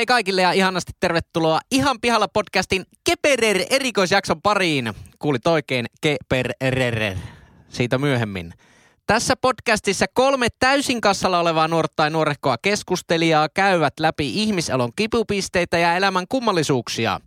Hei kaikille ja ihanasti tervetuloa Ihan pihalla podcastin Keperer erikoisjakson pariin. Kuulit oikein Keperer. Siitä myöhemmin. Tässä podcastissa kolme täysin kassalla olevaa nuorta tai nuorehkoa keskustelijaa käyvät läpi ihmiselon kipupisteitä ja elämän kummallisuuksia.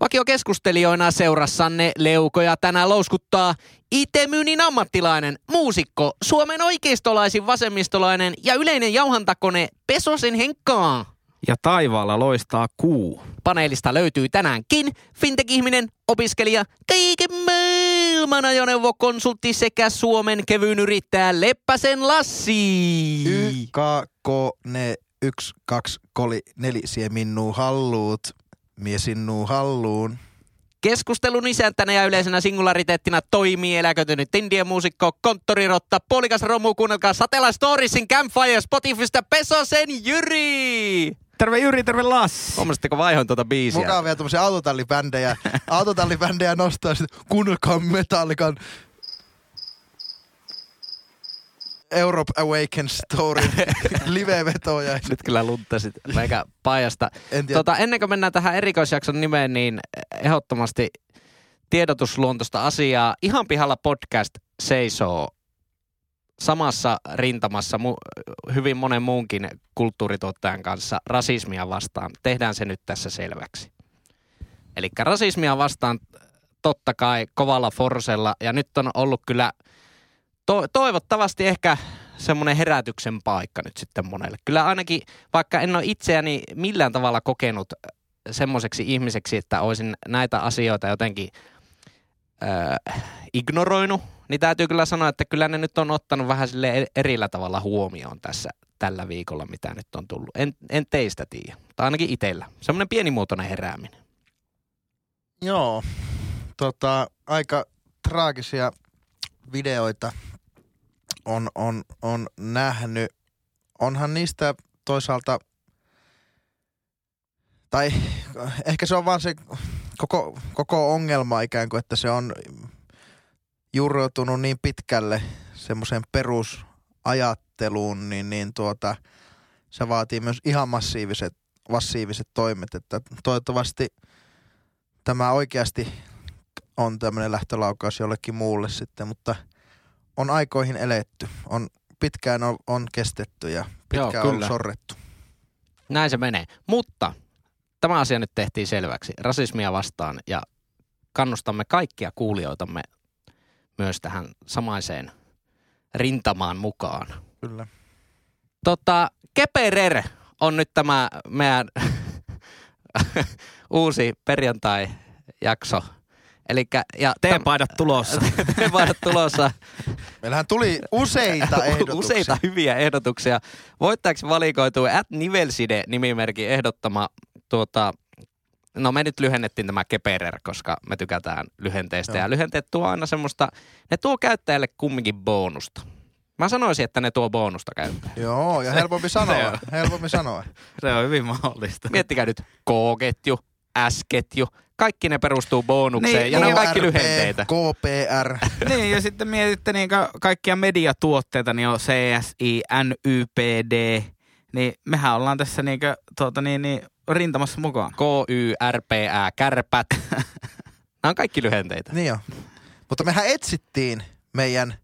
Vakio keskustelijoina seurassanne leukoja tänään louskuttaa IT-myynnin ammattilainen, muusikko, Suomen oikeistolaisin vasemmistolainen ja yleinen jauhantakone Pesosen Henkkaa. Ja taivaalla loistaa kuu. Paneelista löytyy tänäänkin fintech-ihminen, opiskelija, kaiken maailman ajoneuvokonsultti sekä Suomen kevyyn yrittäjä Leppäsen Lassi. Y, K, K, ne, yksi, kaksi, koli, nelisie minnuu halluut, miesinnuu halluun. Keskustelun isäntänä ja yleisenä singulariteettina toimii eläkötynyt indien muusikko, konttorirotta, puolikas romu, kuunnelkaa Satellite Storiesin Campfire Spotifysta Pesosen Jyri! Terve Jyri, terve Lassi. Huomasitteko vaihoin tuota biisiä? Mukaan vielä tuommoisia autotallibändejä, autotallibändejä nostaa sitten kuunnelkaa metallikan Europe Awaken Story live-vetoja. Nyt kyllä luntasit meikä paajasta. En tiedä. Tota, ennen kuin mennään tähän erikoisjakson nimeen, niin ehdottomasti tiedotusluontoista asiaa. Ihan pihalla podcast seisoo samassa rintamassa mu- hyvin monen muunkin kulttuurituottajan kanssa rasismia vastaan. Tehdään se nyt tässä selväksi. Eli rasismia vastaan totta kai kovalla forsella ja nyt on ollut kyllä to- toivottavasti ehkä semmoinen herätyksen paikka nyt sitten monelle. Kyllä ainakin, vaikka en ole itseäni millään tavalla kokenut semmoiseksi ihmiseksi, että olisin näitä asioita jotenkin äh, ignoroinut, niin täytyy kyllä sanoa, että kyllä ne nyt on ottanut vähän sille erillä tavalla huomioon tässä tällä viikolla, mitä nyt on tullut. En, en teistä tiedä, tai ainakin itsellä. Semmoinen pienimuotoinen herääminen. Joo, tota, aika traagisia videoita on, on, on nähnyt. Onhan niistä toisaalta, tai ehkä se on vaan se koko, koko ongelma ikään kuin, että se on juurroutunut niin pitkälle semmoiseen perusajatteluun, niin, niin tuota, se vaatii myös ihan massiiviset, massiiviset toimet, että toivottavasti tämä oikeasti on tämmöinen lähtölaukaus jollekin muulle sitten, mutta on aikoihin eletty. On, pitkään on, on kestetty ja pitkään Joo, on sorrettu. Näin se menee. Mutta tämä asia nyt tehtiin selväksi. Rasismia vastaan ja kannustamme kaikkia kuulijoitamme myös tähän samaiseen rintamaan mukaan. Kyllä. Tota, Keperer on nyt tämä meidän uusi perjantai-jakso. Elikkä, ja Teepaidat tulossa. teepaidat tulossa. Meillähän tuli useita ehdotuksia. Useita hyviä ehdotuksia. Voittajaksi valikoituu at Nivelside nimimerkin ehdottama tuota, No me nyt lyhennettiin tämä Keperer, koska me tykätään lyhenteistä. Joo. Ja lyhenteet tuo aina semmoista, ne tuo käyttäjälle kumminkin bonusta. Mä sanoisin, että ne tuo bonusta käyttäjälle. Joo, ja helpompi sanoa. helpompi sanoa. Se on hyvin mahdollista. Miettikää nyt K-ketju, S-ketju, kaikki ne perustuu bonukseen Niin, ja ne on kaikki lyhenteitä. KPR. niin, ja sitten mietitte niin kaikkia mediatuotteita, niin on CSI, NYPD, niin mehän ollaan tässä niin tuota, niin, niin, rintamassa mukaan. KYRPää, kärpät. Nämä on kaikki lyhenteitä. Niin jo. Mutta mehän etsittiin meidän,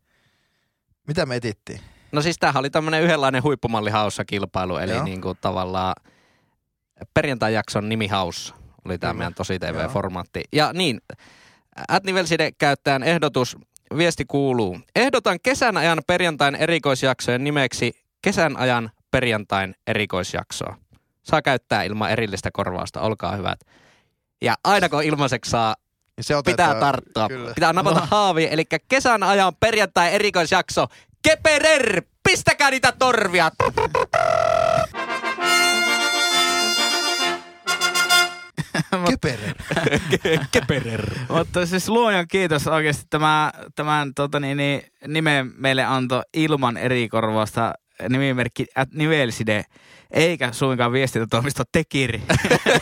mitä me etittiin? No siis tämähän oli tämmöinen yhdenlainen huippumalli haussa kilpailu, eli Joo. niin kuin tavallaan perjantai-jakson nimi haussa oli tämä meidän tosi Joo. TV-formaatti. Ja niin, Atnivelside käyttäjän ehdotus, viesti kuuluu. Ehdotan kesän ajan perjantain erikoisjaksojen nimeksi kesän ajan perjantain erikoisjaksoa. Saa käyttää ilman erillistä korvausta, olkaa hyvät. Ja aina kun ilmaiseksi saa, Ja se pitää tarttua. Kyllä. Pitää napata haavi, eli kesän ajan perjantai erikoisjakso. Keperer, pistäkää niitä torvia. Keperer. Keperer. Mutta siis luojan kiitos oikeasti tämä, tämän tota, niin, niin, nimen meille antoi ilman eri korvausta nimimerkki at Nivelside, eikä suinkaan viestintätoimisto Tekiri,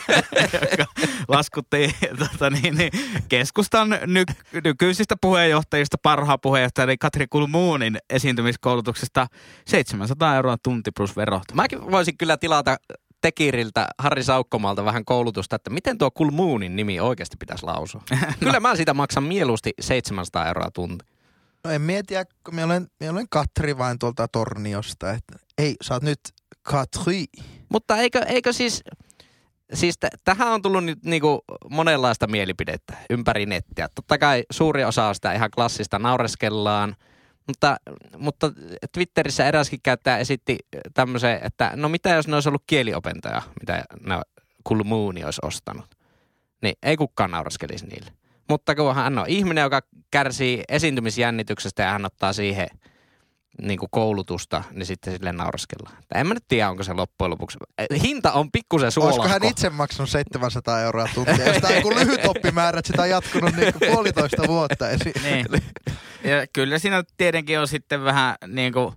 joka laskutti tota, niin, niin, keskustan ny- nykyisistä puheenjohtajista parhaan puheenjohtajan eli Katri Kulmuunin esiintymiskoulutuksesta 700 euroa tunti plus verot. Mäkin voisin kyllä tilata Tekiriltä, Harri Saukkomalta vähän koulutusta, että miten tuo Kulmoonin nimi oikeasti pitäisi lausua. Kyllä mä siitä maksan mieluusti 700 euroa tunti. No en mietiä, kun mä olen, mä olen Katri vain tuolta Torniosta. Että ei, sä oot nyt Katri. Mutta eikö, eikö siis, siis t- tähän on tullut nyt niinku monenlaista mielipidettä ympäri nettiä. Totta kai suuri osa on sitä ihan klassista naureskellaan, mutta, mutta Twitterissä eräskin käyttäjä esitti tämmöisen, että no mitä jos ne olisi ollut kieliopentaja, mitä ne Kulmuuni olisi ostanut. Niin ei kukaan nauraskelisi niille. Mutta kun hän on ihminen, joka kärsii esiintymisjännityksestä ja hän ottaa siihen niin kuin koulutusta, niin sitten sille nauraskellaan. En mä nyt tiedä, onko se loppujen lopuksi. Hinta on pikkusen suolahko. Olisiko hän itse maksanut 700 euroa tuntia, jos tämä on lyhyt oppimäärä, että sitä on jatkunut niin kuin puolitoista vuotta esiin. Niin. Ja kyllä siinä tietenkin on sitten vähän niin kuin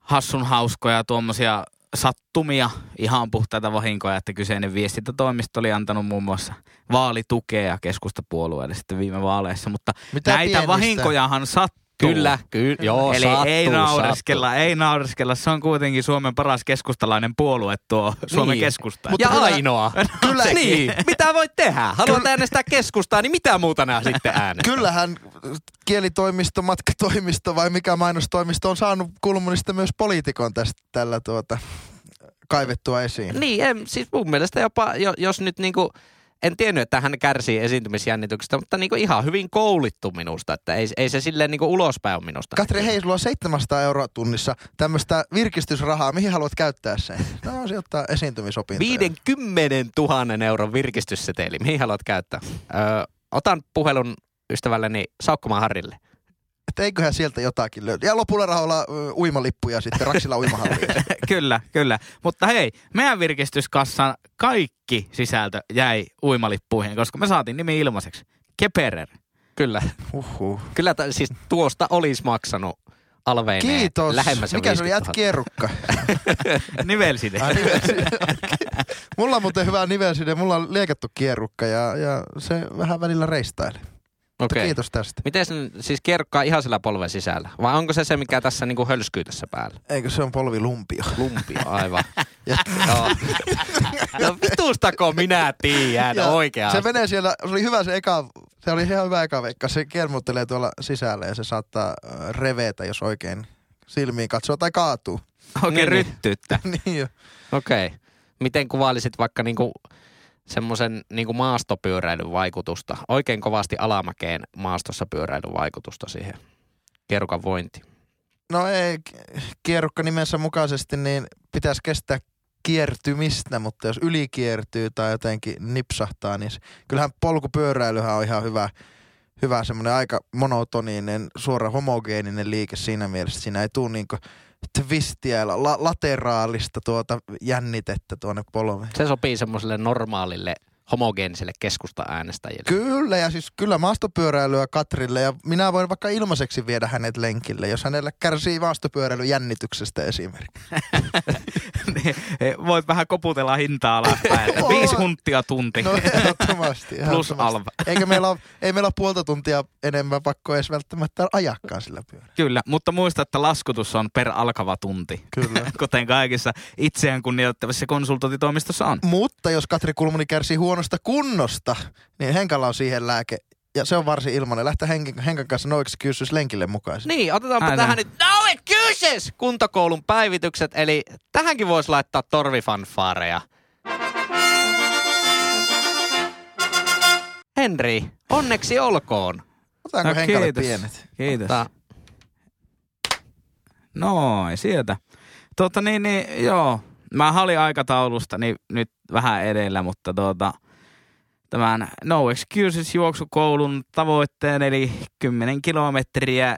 hassun hauskoja tuommoisia sattumia, ihan puhtaita vahinkoja, että kyseinen viestintätoimisto oli antanut muun muassa vaalitukea keskustapuolueelle sitten viime vaaleissa, mutta Mitä näitä pienistä? vahinkojahan sattuu. Kyllä, kyllä, joo, Eli sattuu, ei naureskella, sattuu. ei naureskella. Se on kuitenkin Suomen paras keskustalainen puolue tuo Suomen Niin. keskusta. Ja kyllä- ainoa. kyllä- niin, mitä voit tehdä? Haluat äänestää keskustaa, niin mitä muuta nää sitten äänestää? Kyllähän kielitoimisto, matkatoimisto vai mikä mainostoimisto on saanut kulmunista myös poliitikon tästä tällä tuota, kaivettua esiin. Niin, en, siis mun mielestä jopa, jo, jos nyt niinku, en tiennyt, että hän kärsii esiintymisjännityksestä, mutta niinku ihan hyvin koulittu minusta, että ei, ei se silleen niinku ulospäin ole minusta. Katri, hei, sulla on 700 euroa tunnissa tämmöistä virkistysrahaa. Mihin haluat käyttää sen? No, sijoittaa esiintymisopintoja. 50 000 euron virkistysseteli, mihin haluat käyttää? Öö, otan puhelun ystävälleni Saukkomaan Harrille. Että eiköhän sieltä jotakin löydy. Ja lopulla rahoilla uimalippuja sitten Raksila uimahalliin. kyllä, kyllä. Mutta hei, meidän virkistyskassan kaikki sisältö jäi uimalippuihin, koska me saatiin nimi ilmaiseksi. Keperer. Kyllä, Uhuh. kyllä t- siis tuosta olisi maksanut alveineen Kiitos. lähemmäs Mikä se oli 50 000. jätkierukka? Nivelside. Ai, nivelside. Mulla on muuten hyvä nivelside. Mulla on liekattu kierrukka ja, ja se vähän välillä reistaili. Okei. kiitos tästä. Miten se nyt- siis kierrokkaa ihan sillä polven sisällä? Vai onko se se, mikä tässä niinku hölskyy tässä päällä? Eikö se on polvilumpio? Lumpio, aivan. Ja- Joo. No vitustako minä tiedän oikeasti. Se menee siellä, se oli hyvä se eka, se oli ihan hyvä eka veikka. Se kermuttelee tuolla sisällä ja se saattaa äh, revetä, jos oikein silmiin katsoo tai kaatuu. Oikein Niin, niin. ryttyyttä. niin jo. Okei. Okay. Miten kuvailisit vaikka niinku semmoisen niinku maastopyöräilyn vaikutusta, oikein kovasti alamäkeen maastossa pyöräilyn vaikutusta siihen kierukan vointiin? No ei, kierrukka nimensä mukaisesti, niin pitäisi kestää kiertymistä, mutta jos ylikiertyy tai jotenkin nipsahtaa, niin kyllähän polkupyöräilyhän on ihan hyvä, hyvä semmoinen aika monotoninen, suora homogeeninen liike siinä mielessä. Siinä ei tule niinku twistiä, la- lateraalista tuota jännitettä tuonne polveen. Se sopii semmoiselle normaalille homogeeniselle keskusta-äänestäjille. Kyllä, ja siis kyllä maastopyöräilyä Katrille, ja minä voin vaikka ilmaiseksi viedä hänet lenkille, jos hänellä kärsii maastopyöräilyn jännityksestä esimerkiksi. Niin, Voit vähän koputella hintaa alaspäin. että Viisi hunttia tunti. No ehdottomasti. Plus alva. Eikä meillä ole, ei meillä ole puolta tuntia enemmän pakko edes välttämättä ajakkaan sillä pyörällä. Kyllä, mutta muista, että laskutus on per alkava tunti. Kyllä. Kuten kaikissa itseään kunnioittavissa konsultointitoimistossa on. Mutta jos Katri Kulmuni kärsii huonosta kunnosta, niin Henkalla on siihen lääke. Ja se on varsin ilmainen. Lähtee Henkan, Henkan kanssa no excuses lenkille mukaan. Niin, otetaanpa Aina. tähän nyt No Excuses! kuntokoulun päivitykset, eli tähänkin voisi laittaa torvifanfaareja. Henri, onneksi olkoon. Otetaanko No, Henkalle kiitos. pienet? Kiitos. Tää, Noin, sieltä. Tuota niin, niin joo. Mä olin aikataulusta niin nyt vähän edellä, mutta tuota, tämän No Excuses juoksukoulun tavoitteen, eli 10 kilometriä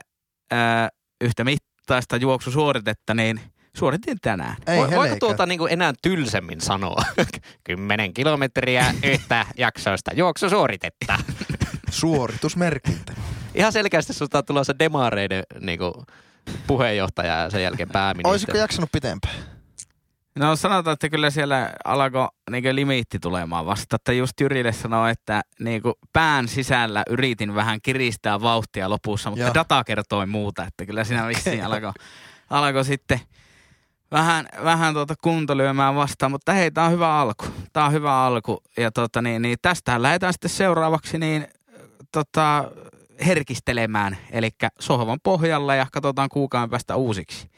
ää, yhtä mittaista juoksusuoritetta, niin suoritin tänään. Ei Vo- voiko tuota niin kuin enää tylsemmin sanoa? Kymmenen kilometriä yhtä jaksoista juoksusuoritetta. Suoritusmerkintä. Ihan selkeästi susta on tulossa demareiden niin kuin, puheenjohtaja ja sen jälkeen pääministeri. Olisiko jaksanut pitempään? No sanotaan, että kyllä siellä alkoi niin limiitti tulemaan vasta. Että just Jyrille sanoi, että niin pään sisällä yritin vähän kiristää vauhtia lopussa, mutta Joo. data kertoi muuta. Että kyllä siinä vissiin alkoi alko sitten vähän, vähän tuota kuntolyömään vastaan, mutta hei, tää on hyvä alku. Tää on hyvä alku. Ja tota, niin, niin tästähän lähdetään sitten seuraavaksi niin, tota, herkistelemään, eli sohvan pohjalla ja katsotaan kuukauden päästä uusiksi.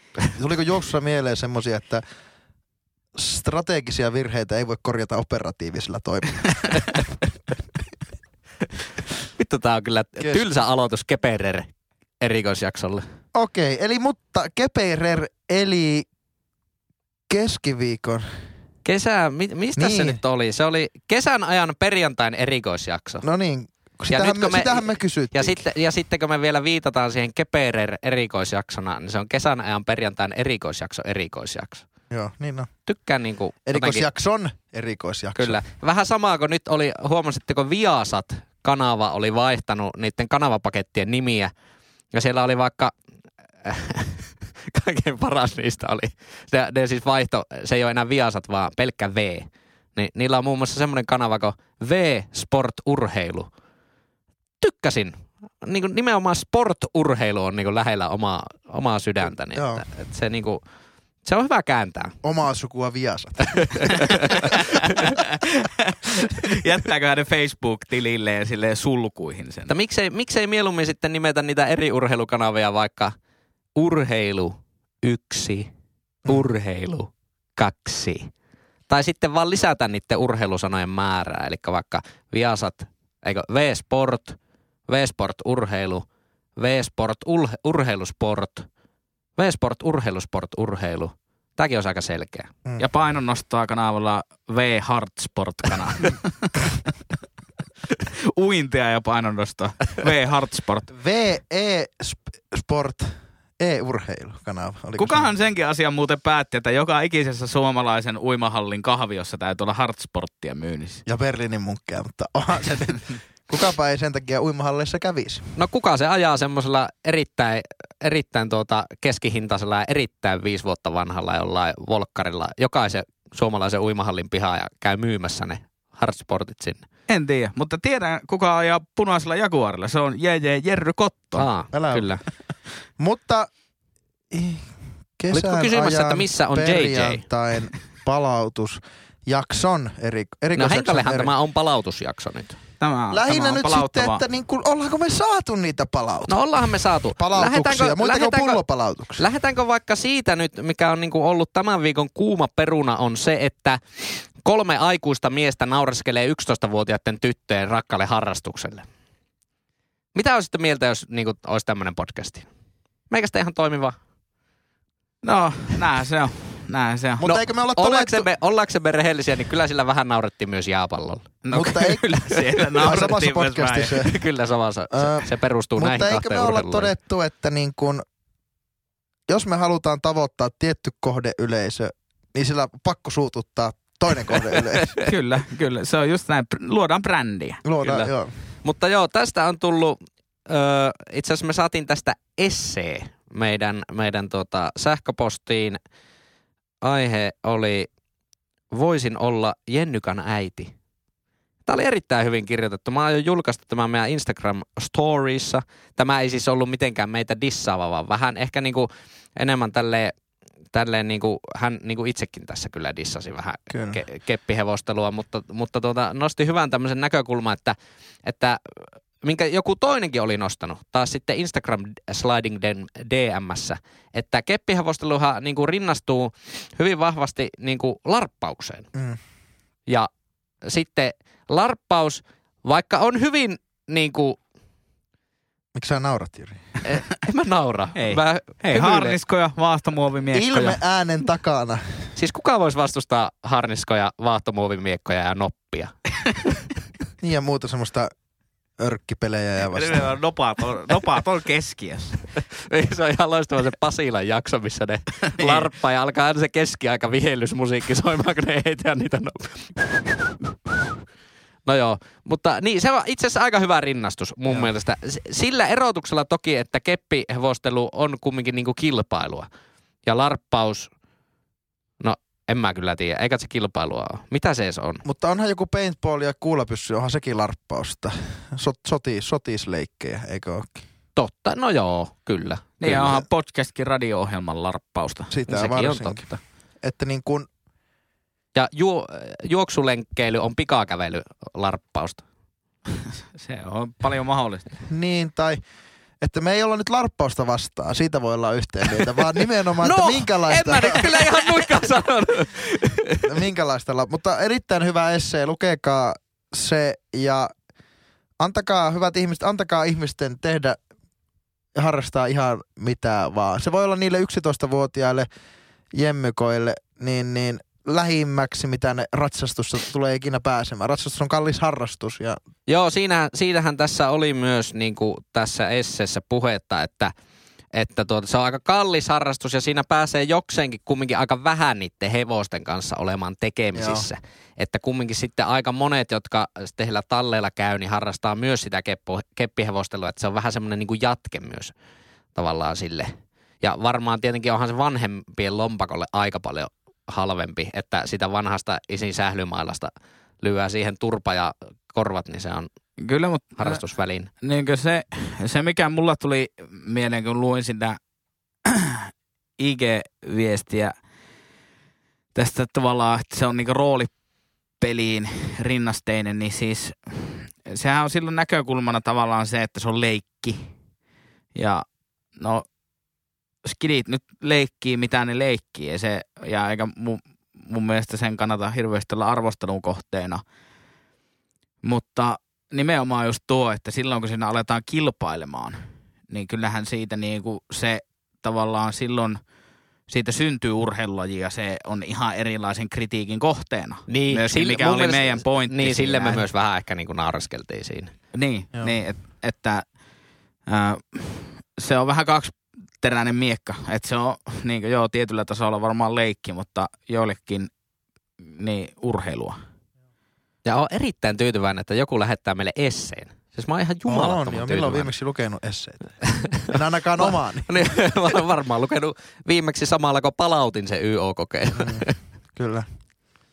Tuliko juoksussa mieleen semmoisia, että strategisia virheitä ei voi korjata operatiivisilla toimilla? Vittu, tää on kyllä tylsä aloitus Keperer erikoisjaksolle. Okei, eli mutta Keperer eli keskiviikon. Kesä, mi, mistä se Niin. nyt oli? Se oli kesän ajan perjantain erikoisjakso. No niin, sitähän, nyt me, me- sitähän me kysyttiin. Ja sitten, ja sitten kun me vielä viitataan siihen Keperer erikoisjaksona, niin se on kesän ajan perjantain erikoisjakso erikoisjakso. Joo, niin on. Tykkään niinku jotenkin, Erikoisjakson erikoisjakso. kyllä. Vähän samaa kuin nyt oli, huomasitteko Viasat kanava oli vaihtanut niiden kanavapakettien nimiä. Ja siellä oli vaikka, kaikkein paras niistä oli, se, ne siis vaihto, se ei ole enää Viasat, vaan pelkkä V. Niin niillä on muun muassa semmoinen kanava kuin V-Sport Urheilu. Tykkäsin. Niin kuin nimenomaan sport-urheilu on niin kuin lähellä omaa, omaa sydäntäni. Joo. Että, että se, niin kuin, se on hyvä kääntää. Omaa sukua viasat. Jättääkö hän Facebook-tililleen sille sulkuihin sen? Että miksei, miksei mieluummin sitten nimetä niitä eri urheilukanavia vaikka urheilu yksi, urheilu kaksi. Tai sitten vaan lisätä niiden urheilusanojen määrää. Eli vaikka Viasat, eikö V-Sport, V-Sport urheilu, V-Sport urheilusport, V-Sport urheilusport urheilu. Tämäkin on aika selkeä. Ja painonnostoa kanavalla V Hardsport-kanava. Uintia ja painonnostoa. V Hardsport. VE Sport E-urheilu kanava. Oliko Kukahan senkin asian muuten päätti, että joka ikisessä suomalaisen uimahallin kahviossa täytyy olla Hardsporttia myynnissä? se? Ja Berliinin munkkeja, mutta onhan se nyt. Kukapa ei sen takia uimahalleissa kävisi. No kuka se ajaa semmoisella erittäin, erittäin tuota keskihintaisella ja erittäin viisi vuotta vanhalla jollain volkkarilla jokaisen suomalaisen uimahallin pihaa ja käy myymässä ne hardsportit sinne. En tiedä, mutta tiedän kuka ajaa punaisella Jaguarilla. Se on JJ Jerry Kotto. Aa, Älä- kyllä. Mutta kesän Olitko kysymässä, ajan että missä on JJ? palautusjakson eri, No Henkallehan eri- tämä on palautusjakso nyt. Tämä, Lähinnä tämä on nyt sitten, että niin kuin, ollaanko me saatu niitä palautuksia? No ollaanhan me saatu. palautuksia, muita kuin pullopalautuksia. lähdetäänkö vaikka siitä nyt, mikä on niinku ollut tämän viikon kuuma peruna, on se, että kolme aikuista miestä naureskelee 11-vuotiaiden tyttöjen rakkalle harrastukselle. Mitä olisitte mieltä, jos niinku, olisi tämmöinen podcasti? Meikästä ihan toimiva. No, näin se on. Näin se on. Mutta eikö me olla todettu... Ollaksemme, ollaksemme rehellisiä, niin kyllä sillä vähän naurettiin myös jääpallolla. No, mutta ei- kyllä siellä naurettiin myös vähän. kyllä samassa. Se, se perustuu näihin Mutta eikö kahteen me olla todettu, että niin kun, jos me halutaan tavoittaa tietty kohdeyleisö, niin sillä pakko suututtaa toinen kohdeyleisö. Kyllä, kyllä. Se on just näin. Luodaan brändiä. Luodaan, Kyllä. joo. Mutta joo, tästä on tullut, öö, itse asiassa me saatiin tästä essee meidän, meidän tota, sähköpostiin. Aihe oli, voisin olla Jennykan äiti. Tämä oli erittäin hyvin kirjoitettu. Mä aion julkaista tämän meidän Instagram Storiessa. Tämä ei siis ollut mitenkään meitä dissaava, vaan vähän ehkä niinku enemmän tälleen, tälleen niinku, hän niinku itsekin tässä kyllä dissasi vähän Kyllä. ke- keppihevostelua, mutta, mutta tuota, nosti hyvän tämmöisen näkökulman, että, että minkä joku toinenkin oli nostanut, taas sitten Instagram Sliding DMssä, että keppihevosteluhan niin kuin rinnastuu hyvin vahvasti niin kuin larppaukseen. Mm. Ja sitten larppaus, vaikka on hyvin niin kuin, Miksi sä naurat, Jyri? en mä naura. Ei. Mä Hei, hymyilen. harniskoja, vaastomuovimiekkoja. Ilme äänen takana. Siis kuka voisi vastustaa harniskoja, vaahtomuovimiekkoja ja noppia? Niin ja muuta semmoista örkkipelejä ja vasta. Nopaat on, nopaat on keskiössä. Ei, se on ihan loistava se Pasilan jakso, missä ne Niin. larppaa ja alkaa aina se keskiaika vihellysmusiikki soimaan, kun ne heitää niitä no... No joo, mutta niin, se on itse asiassa aika hyvä rinnastus mun Joo. mielestä. Sillä erotuksella toki, että keppihevostelu on kumminkin niinku kilpailua. Ja larppaus, no en mä kyllä tiedä, eikä se kilpailua ole. Mitä se edes on? Mutta onhan joku paintball ja kuulapyssy, onhan sekin larppausta. Sot, soti, sotisleikkejä, eikö ookin? Totta, no joo, kyllä. Niin onhan podcastkin radio-ohjelman larppausta. Sitä Sekin on totta. Että niin kuin, Ja ju, juoksulenkkeily on pikakävely larppausta. Se on paljon mahdollista. niin tai että me ei olla nyt larppausta vastaan, siitä voi olla yhteen mieltä, vaan nimenomaan, että minkälaista, No, en mä nyt kyllä ihan noinkaan sanonut. minkälaista la- mutta erittäin hyvä essee, lukekaa se ja antakaa, hyvät ihmiset, antakaa ihmisten tehdä ja harrastaa ihan mitä vaan. Se voi olla niille 11-vuotiaille jemmykoille niin, niin lähimmäksi, mitä ne ratsastusta tulee ikinä pääsemään. Ratsastus on kallis harrastus ja Joo, siinä, siinähän tässä oli myös niin kuin tässä esseessä puhetta, että, että tuota, se on aika kallis harrastus ja siinä pääsee jokseenkin kumminkin aika vähän niiden hevosten kanssa olemaan tekemisissä. Joo. Että kumminkin sitten aika monet, jotka sitten heillä talleilla käy, niin harrastaa myös sitä keppo, keppihevostelua, että se on vähän semmoinen niin kuin jatke myös tavallaan sille. Ja varmaan tietenkin onhan se vanhempien lompakolle aika paljon halvempi, että sitä vanhasta isin sählymailasta lyö siihen turpa ja korvat, niin se on Kyllä, mutta harrastusväline. niin se, se, mikä mulla tuli mieleen, kun luin sitä IG-viestiä tästä tavallaan, että se on niinku roolipeliin rinnasteinen, niin siis sehän on silloin näkökulmana tavallaan se, että se on leikki. Ja no, skidit nyt leikkii, mitä ne leikkii, ja, se, ja eikä mun, mun mielestä sen kannata hirveästi olla arvostelun kohteena. Mutta nimenomaan just tuo, että silloin kun siinä aletaan kilpailemaan, niin kyllähän siitä niin kuin se tavallaan silloin siitä syntyy urheilulaji ja se on ihan erilaisen kritiikin kohteena. Niin, Myöskin, sille- mikä oli mielestä- meidän pointti. Niin, sille me myös vähän ehkä niin kuin nauraskeltiin siinä. Niin, Joo. niin et, että ää, se on vähän kaksiteräinen miekka. Että se on niin kuin, joo, tietyllä tasolla varmaan leikki, mutta joillekin niin urheilua. Ja on erittäin tyytyväinen, että joku lähettää meille esseen. Siis mä oon ihan on, jumalattoman jo. Milloin tyytyväinen. viimeksi lukenut esseitä? En ainakaan omaani. Niin, mä olen varmaan lukenut viimeksi samalla, kun palautin se YO-kokeen. Mm, Kyllä.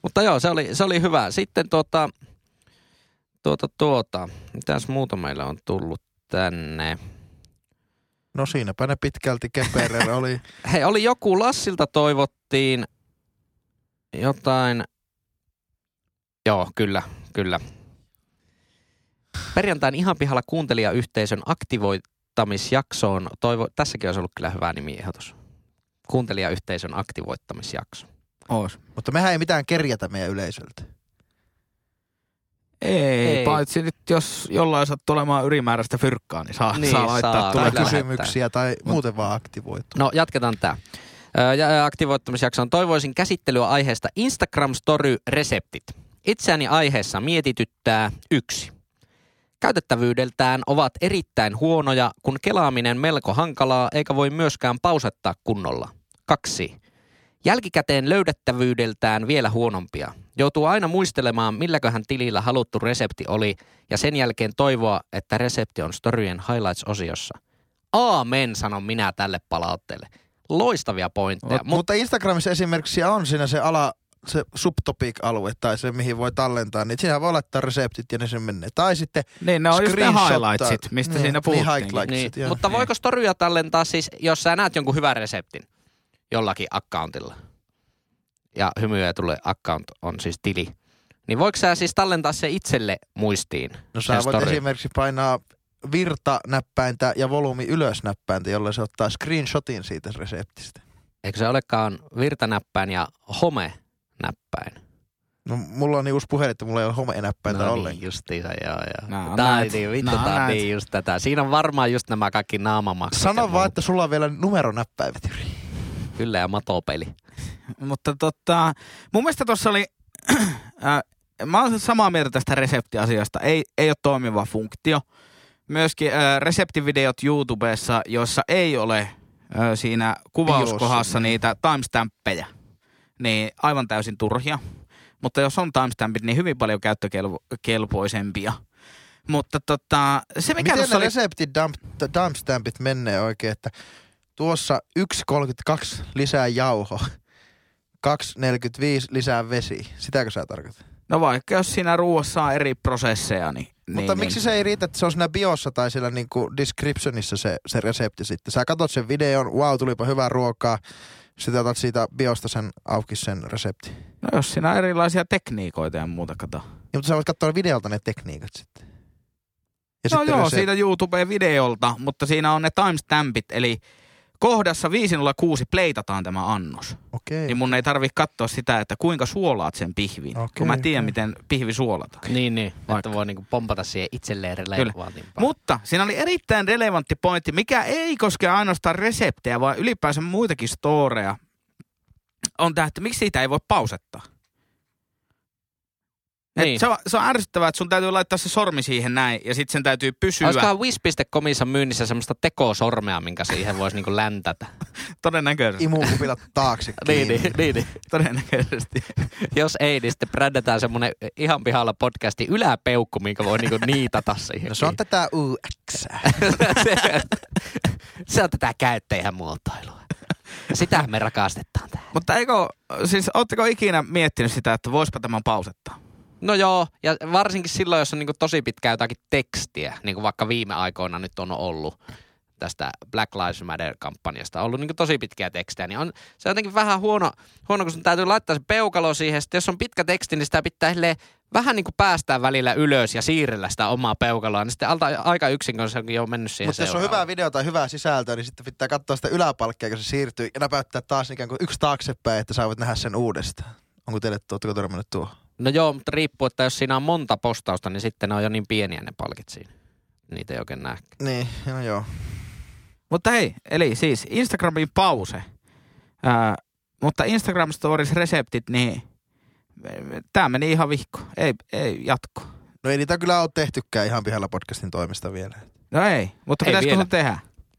Mutta joo, se oli, se oli hyvä. Sitten tuota, tuota, tuota, mitäs muuta meillä on tullut tänne? No siinäpä ne pitkälti Keperer oli. Hei, oli joku, Lassilta toivottiin jotain, joo, kyllä, kyllä. Perjantain ihan pihalla kuuntelijayhteisön aktivoittamisjaksoon, toivo, tässäkin olisi ollut kyllä hyvä nimiehdotus. Kuuntelijayhteisön aktivoittamisjakso. Oos. Mutta mehän ei mitään kerjätä meidän yleisöltä. Ei, Ei. paitsi nyt jos jollain sattuu olemaan ylimääräistä fyrkkaa, niin saa, Niin, saa laittaa saa. Tulee. kysymyksiä tai muuten vaan aktivoitu. No jatketaan tämä. Ja aktivoittamisjaksoon toivoisin käsittelyä aiheesta Instagram Story reseptit. Itseäni aiheessa mietityttää yksi. Käytettävyydeltään ovat erittäin huonoja, kun kelaaminen melko hankalaa eikä voi myöskään pausettaa kunnolla. Kaksi. Jälkikäteen löydettävyydeltään vielä huonompia. Joutuu aina muistelemaan, milläköhän tilillä haluttu resepti oli ja sen jälkeen toivoa, että resepti on Storyjen highlights-osiossa. Aamen, sanon minä tälle palautteelle. Loistavia pointteja. Mut, mutta Instagramissa esimerkiksi on siinä se ala, se subtopic-alue tai se, mihin voi tallentaa, niin siinä voi laittaa reseptit ja ne sen menee. Tai sitten Niin, ne on just ne highlightsit, mistä Niin, siinä niin, puhuttiin. highlights. Niin, joo. mutta voiko storyja tallentaa siis, jos sä näet jonkun hyvän reseptin jollakin accountilla ja hymyä tulee account on siis tili, niin voiko sä siis tallentaa se itselle muistiin? no sä voit story? esimerkiksi painaa virta-näppäintä ja volyymi ylös-näppäintä, jolla se ottaa screenshotin siitä reseptistä. Eikö se olekaan virtanäppäin ja home-näppäin? No mulla on niin uusi puhelin, että mulla ei ole home-näppäintä no ollenkaan. niin, justiinsa, joo, joo. On Tää on näet. niin, vittu, on tää niin just tätä. Siinä on varmaan just nämä kaikki naamamaksut. Sano vaan, että sulla on vielä numeronäppäimet, Jyri. Kyllä, ja matopeli. Mutta tota, mun mielestä tuossa oli, äh, mä olen samaa mieltä tästä reseptiasiasta. Ei, ei ole toimiva funktio. Myöskin äh, reseptivideot YouTubessa, joissa ei ole äh, siinä kuvauskohdassa niitä timestampeja, niin aivan täysin turhia. Mutta jos on timestampit, niin hyvin paljon käyttökelpoisempia. Mutta tota, se mikä Miten ne oli... reseptit dump, dumpstampit menee oikein, että tuossa 1,32 lisää jauho, 2,45 lisää vesi. Sitäkö sä tarkoitat? No vaikka jos siinä ruuassa on eri prosesseja, niin Mutta niin, miksi niin. se ei riitä, että se on siinä biossa tai siellä niinku descriptionissa se, se resepti sitten? Sä katsot sen videon, wow, tulipa hyvää ruokaa. Sitten otat siitä biosta sen auki sen resepti. Niin, No jos siinä on erilaisia tekniikoita ja muuta, kato. mutta sä voit katsoa videolta ne tekniikat sitten. Ja no sitten joo, resep- siitä YouTube-videolta, mutta siinä on ne timestampit, eli kohdassa 506 pleitataan tämä annos. Okei. Niin mun ei tarvi katsoa sitä, että kuinka suolaat sen pihvin, Okei, kun mä tiedän, okei. miten pihvi suolataan. Niin, niin. Vaikka. Että voi niinku pompata siihen itselleen relevantimpaa. Mutta siinä oli erittäin relevantti pointti, mikä ei koske ainoastaan reseptejä, vaan ylipäänsä muitakin storeja. On tämä, että miksi siitä ei voi pausettaa. Et Niin. Se, on, se on ärsyttävää, että sun täytyy laittaa se sormi siihen näin ja sitten sen täytyy pysyä. Olisikohan wish.comissa myynnissä semmoista tekosormea, minkä siihen voisi niinku läntätä? Todennäköisesti. Imukupilat taakse niin, kiinni. niin, niin, niin. Todennäköisesti. Jos ei, niin sitten brändätään semmoinen ihan pihalla podcasti yläpeukku, minkä voi niinku niitata siihen. No se on tätä UX. se, se on tätä käyttäjän muotoilua. Sitähän me rakastetaan täällä. Mutta eikö, siis ootteko ikinä miettinyt sitä, että voispa tämän pausettaa? No joo, ja varsinkin silloin, jos on niinku tosi pitkää jotakin tekstiä, niin kuin vaikka viime aikoina nyt on ollut tästä Black Lives Matter-kampanjasta, ollut niinku tosi pitkiä tekstejä, niin on, se on jotenkin vähän huono, huono, kun sun täytyy laittaa se peukalo siihen, sitten jos on pitkä teksti, niin sitä pitää vähän niin kuin päästää välillä ylös ja siirrellä sitä omaa peukaloa, niin sitten alta aika yksin, kun se onkin jo mennyt siihen Mutta jos on seuraavaan. hyvä video tai hyvää sisältöä, niin sitten pitää katsoa sitä yläpalkkia, kun se siirtyy ja näpäyttää taas ikään kuin yksi taaksepäin, että saavat nähdä sen uudestaan. Onko teille, tuotteko törmännyt tuo? No joo, mutta riippuu, että jos siinä on monta postausta, niin sitten ne on jo niin pieniä ne palkit siinä. Niitä ei oikein näe. Niin, no joo. Mutta hei, eli siis Instagramin pause. Ää, mutta Instagram Stories reseptit, niin tämä meni ihan vihko. Ei, ei jatko. No ei niitä kyllä ole tehtykään ihan pihalla podcastin toimesta vielä. No ei, mutta Ei pitäisikö vielä. sun tehdä?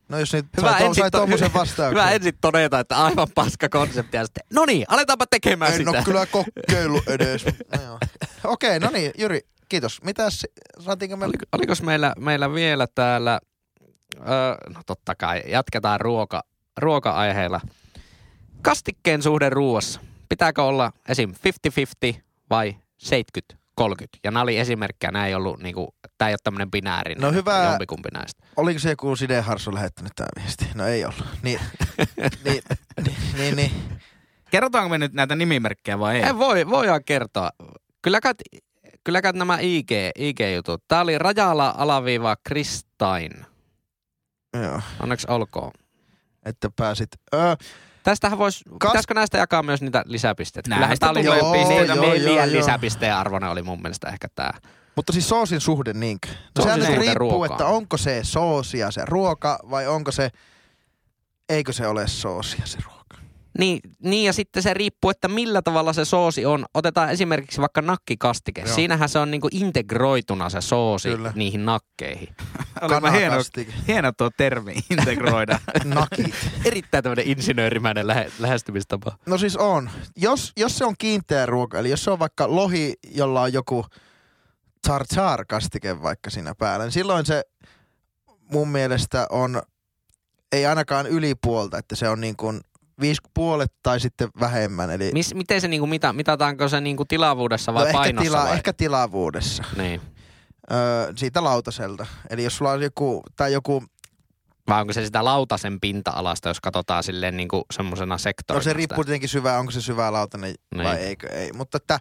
No jos niitä Hyvä sai, ensin sai to- vastauksen. Hyvä ensin todeta, että aivan paska konsepti ja sitten, no niin, aletaanpa tekemään en sitä. ole kyllä kokeillut edes. no. Okei, no niin, Jyri, kiitos. Mitäs, saatiinko me... Oliko, olikos meillä, meillä vielä täällä, öö, no totta kai, jatketaan ruoka, ruoka-aiheella. Kastikkeen suhde ruoassa. Pitääkö olla esim. 50-50 vai 70-30? Ja nämä oli esimerkkejä, nämä ei ollut niinku, tämä ei ole tämmöinen binäärinen. No hyvä. Jompikumpi näistä. Oliko se joku Side Harsu lähettänyt tämä viesti? No ei ollut. Niin, niin, niin, niin, niin. Kerrotaanko me nyt näitä nimimerkkejä vai ei? Ei voi, voidaan kertoa. Kyllä kai, kyllä kai nämä IG, IG-jutut. Tämä oli Rajala alaviiva Kristain. Joo, Onneksi olkoon. että pääsit. Öö, Tästähän voisi, Kas- pitäisikö näistä jakaa myös niitä lisäpisteitä? Näistä Kyllähän tämä oli noin pisteitä, joo, neljän joo. lisäpisteen arvoinen oli mun mielestä ehkä tämä. mutta siis soosin suhde niinkö? No Soosin sehän nyt riippuu, ruokaan. että onko se soosia se ruoka vai onko se, eikö se ole soosia se ruoka? Niin, niin ja sitten se riippuu, että millä tavalla se soosi on. Otetaan esimerkiksi vaikka nakkikastike. Joo. Siinähän se on niinku integroituna se soosi Kyllä. niihin nakkeihin. Olipa hieno, hieno tuo termi, integroida. Nakit. Erittäin tämmöinen insinöörimäinen lähe, lähestymistapa. No siis on. Jos, jos se on kiinteä ruoka, eli jos se on vaikka lohi, jolla on joku tartar kastike vaikka siinä päällä, niin silloin se mun mielestä on, ei ainakaan yli puolta, että se on niin kuin viisi puolet tai sitten vähemmän. Eli Mis, miten se niinku mita, mitataanko se niinku tilavuudessa vai no ehkä, painossa tila, vai? ehkä tilavuudessa Niin. öö, siitä lautaselta. Eli jos sulla on joku, tai joku, Vai onko se sitä lautasen pinta-alasta, jos katsotaan silleen niinku semmoisena sektorina? no se riippuu tietenkin syvää, onko se syvää lautanen vai Niin. eikö ei. Mutta että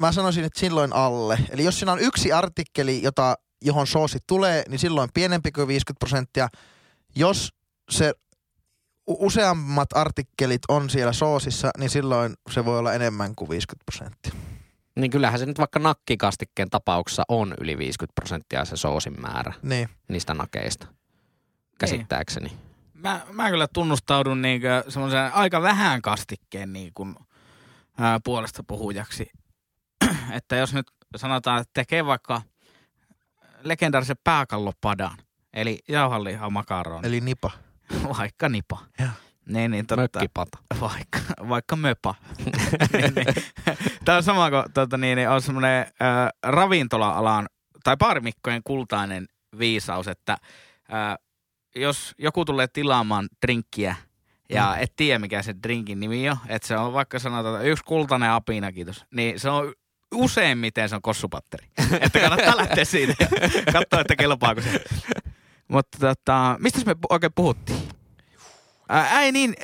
mä sanoisin, että silloin alle. Eli jos siinä on yksi artikkeli, jota, johon soosi tulee, niin silloin pienempi kuin 50 prosenttia. Jos se useammat artikkelit on siellä soosissa, niin silloin se voi olla enemmän kuin 50 prosenttia. Niin kyllähän se nyt vaikka nakkikastikkeen tapauksessa on yli 50 prosenttia se soosin määrä Niin. niistä nakeista. Käsittääkseni. Mä, mä kyllä tunnustaudun niinkö semmoisen aika vähän kastikkeen niin kuin, ää, puolesta puhujaksi. että jos nyt sanotaan, että tekee vaikka legendaarisen pääkallopadan, eli jauhanliha makaroni, Eli nipa. vaikka nipa. Joo. Niin, niin totta. Mökkipata. Vaikka, vaikka möpa. niin, niin. Tämä on sama kuin tota, niin, niin on semmoinen äh, ravintola-alan tai baarimikkojen kultainen viisaus, että äh, jos joku tulee tilaamaan drinkkiä ja Mm. et tiedä mikä se drinkin nimi on, että se on vaikka sanotaan että yksi kultainen apina, kiitos, niin se on useimmiten se on kossupatteri. että kannattaa lähteä siitä ja katsoa, että kelpaako se. Mutta tota, mistä me oikein puhuttiin? Ää, ei niin,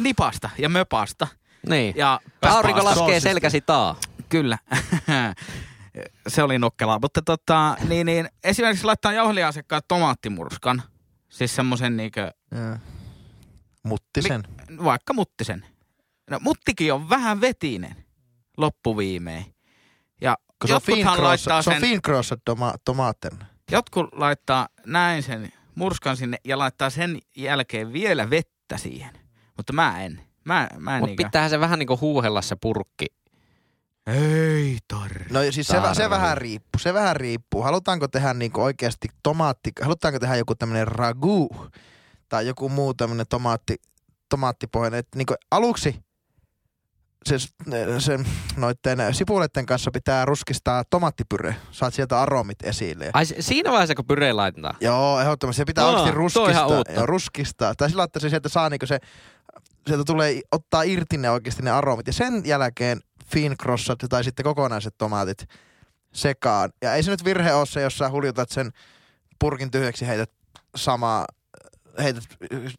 nipasta ja möpasta. Niin. Ja Aurinko laskee selkäsi taa. Kyllä. se oli nokkelaa. Mutta tota, niin, niin, esimerkiksi laittaa jauheliasekkaan tomaattimurskan. Siis semmoisen niinkö. Muttisen. vaikka muttisen. No muttikin on vähän vetinen loppuviimein. Ja Kun se on jotkuthan laittaa se on sen, toma- tomaaten. jotkut laittaa näin sen murskan sinne ja laittaa sen jälkeen vielä vettä siihen. Mutta mä en. Mä, mä en Mutta niinkö. pitäähän se vähän niinku huuhella se purkki. Ei tarvi. No siis se, se Tarvii. vähän riippuu, se vähän riippuu. Halutaanko tehdä niinku oikeasti tomaatti, halutaanko tehdä joku tämmöinen ragu tai joku muu tämmöinen tomaatti, tomaattipohjainen. Että niinku aluksi se, se noitten sipuleiden kanssa pitää ruskistaa tomaattipyre. Saat sieltä aromit esille. Ai siinä vaiheessa, kun pyreen laitetaan. Joo, ehdottomasti. Se pitää Aa, oikeasti ruskistaa. Joo, ruskistaa. Tai sillä, että se sieltä saa niinku se, sieltä tulee ottaa irti ne oikeasti ne aromit. Ja sen jälkeen fincrossat tai sitten kokonaiset tomaatit sekaan. Ja ei se nyt virhe ole se, jos sä huljutat sen purkin tyhjäksi heität samaa heität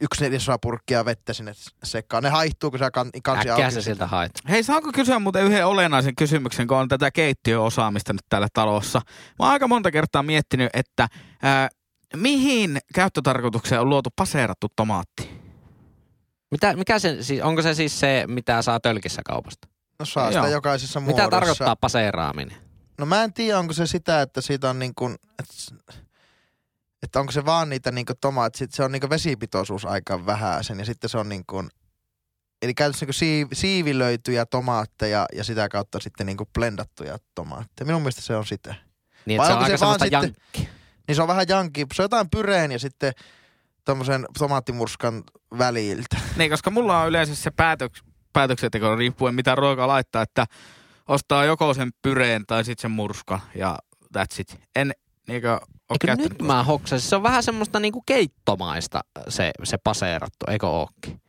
yksi neljäsosa purkkia vettä sinne sekaan. Ne haihtuu, kun sä kan, kansi Äkkiä auki. siltä haet. Hei, saanko kysyä muuten yhden olennaisen kysymyksen, kun on tätä keittiöosaamista nyt täällä talossa? Mä oon aika monta kertaa miettinyt, että ää, mihin käyttötarkoitukseen on luotu paseerattu tomaatti? Mitä, mikä se, siis, onko se siis se, mitä saa tölkissä kaupasta? No saa sitä Joo. jokaisessa muodossa. Mitä tarkoittaa paseeraaminen? No mä en tiedä, onko se sitä, että siitä on niin kuin, että, että onko se vaan niitä niin tomaat, sit se on niin vesipitoisuus aika vähäisen ja sitten se on niin kuin, eli käytössä niin siiv, siivilöityjä tomaatteja ja sitä kautta sitten niin blendattuja tomaatteja. Minun mielestä se on sitä. Niin, Vai että se on aika se vaan sitten- jankki. Niin se on vähän janki, se on jotain pyreen ja sitten tommosen tomaattimurskan väliltä. Niin, koska mulla on yleensä se päätöks, päätöksenteko riippuen mitä ruokaa laittaa, että ostaa joko sen pyreen tai sitten sen murskan ja that's it. En niinkö Eikö nyt mä hoksasin? Se on vähän semmoista niinku keittomaista se, se paseerattu, eikö ookin?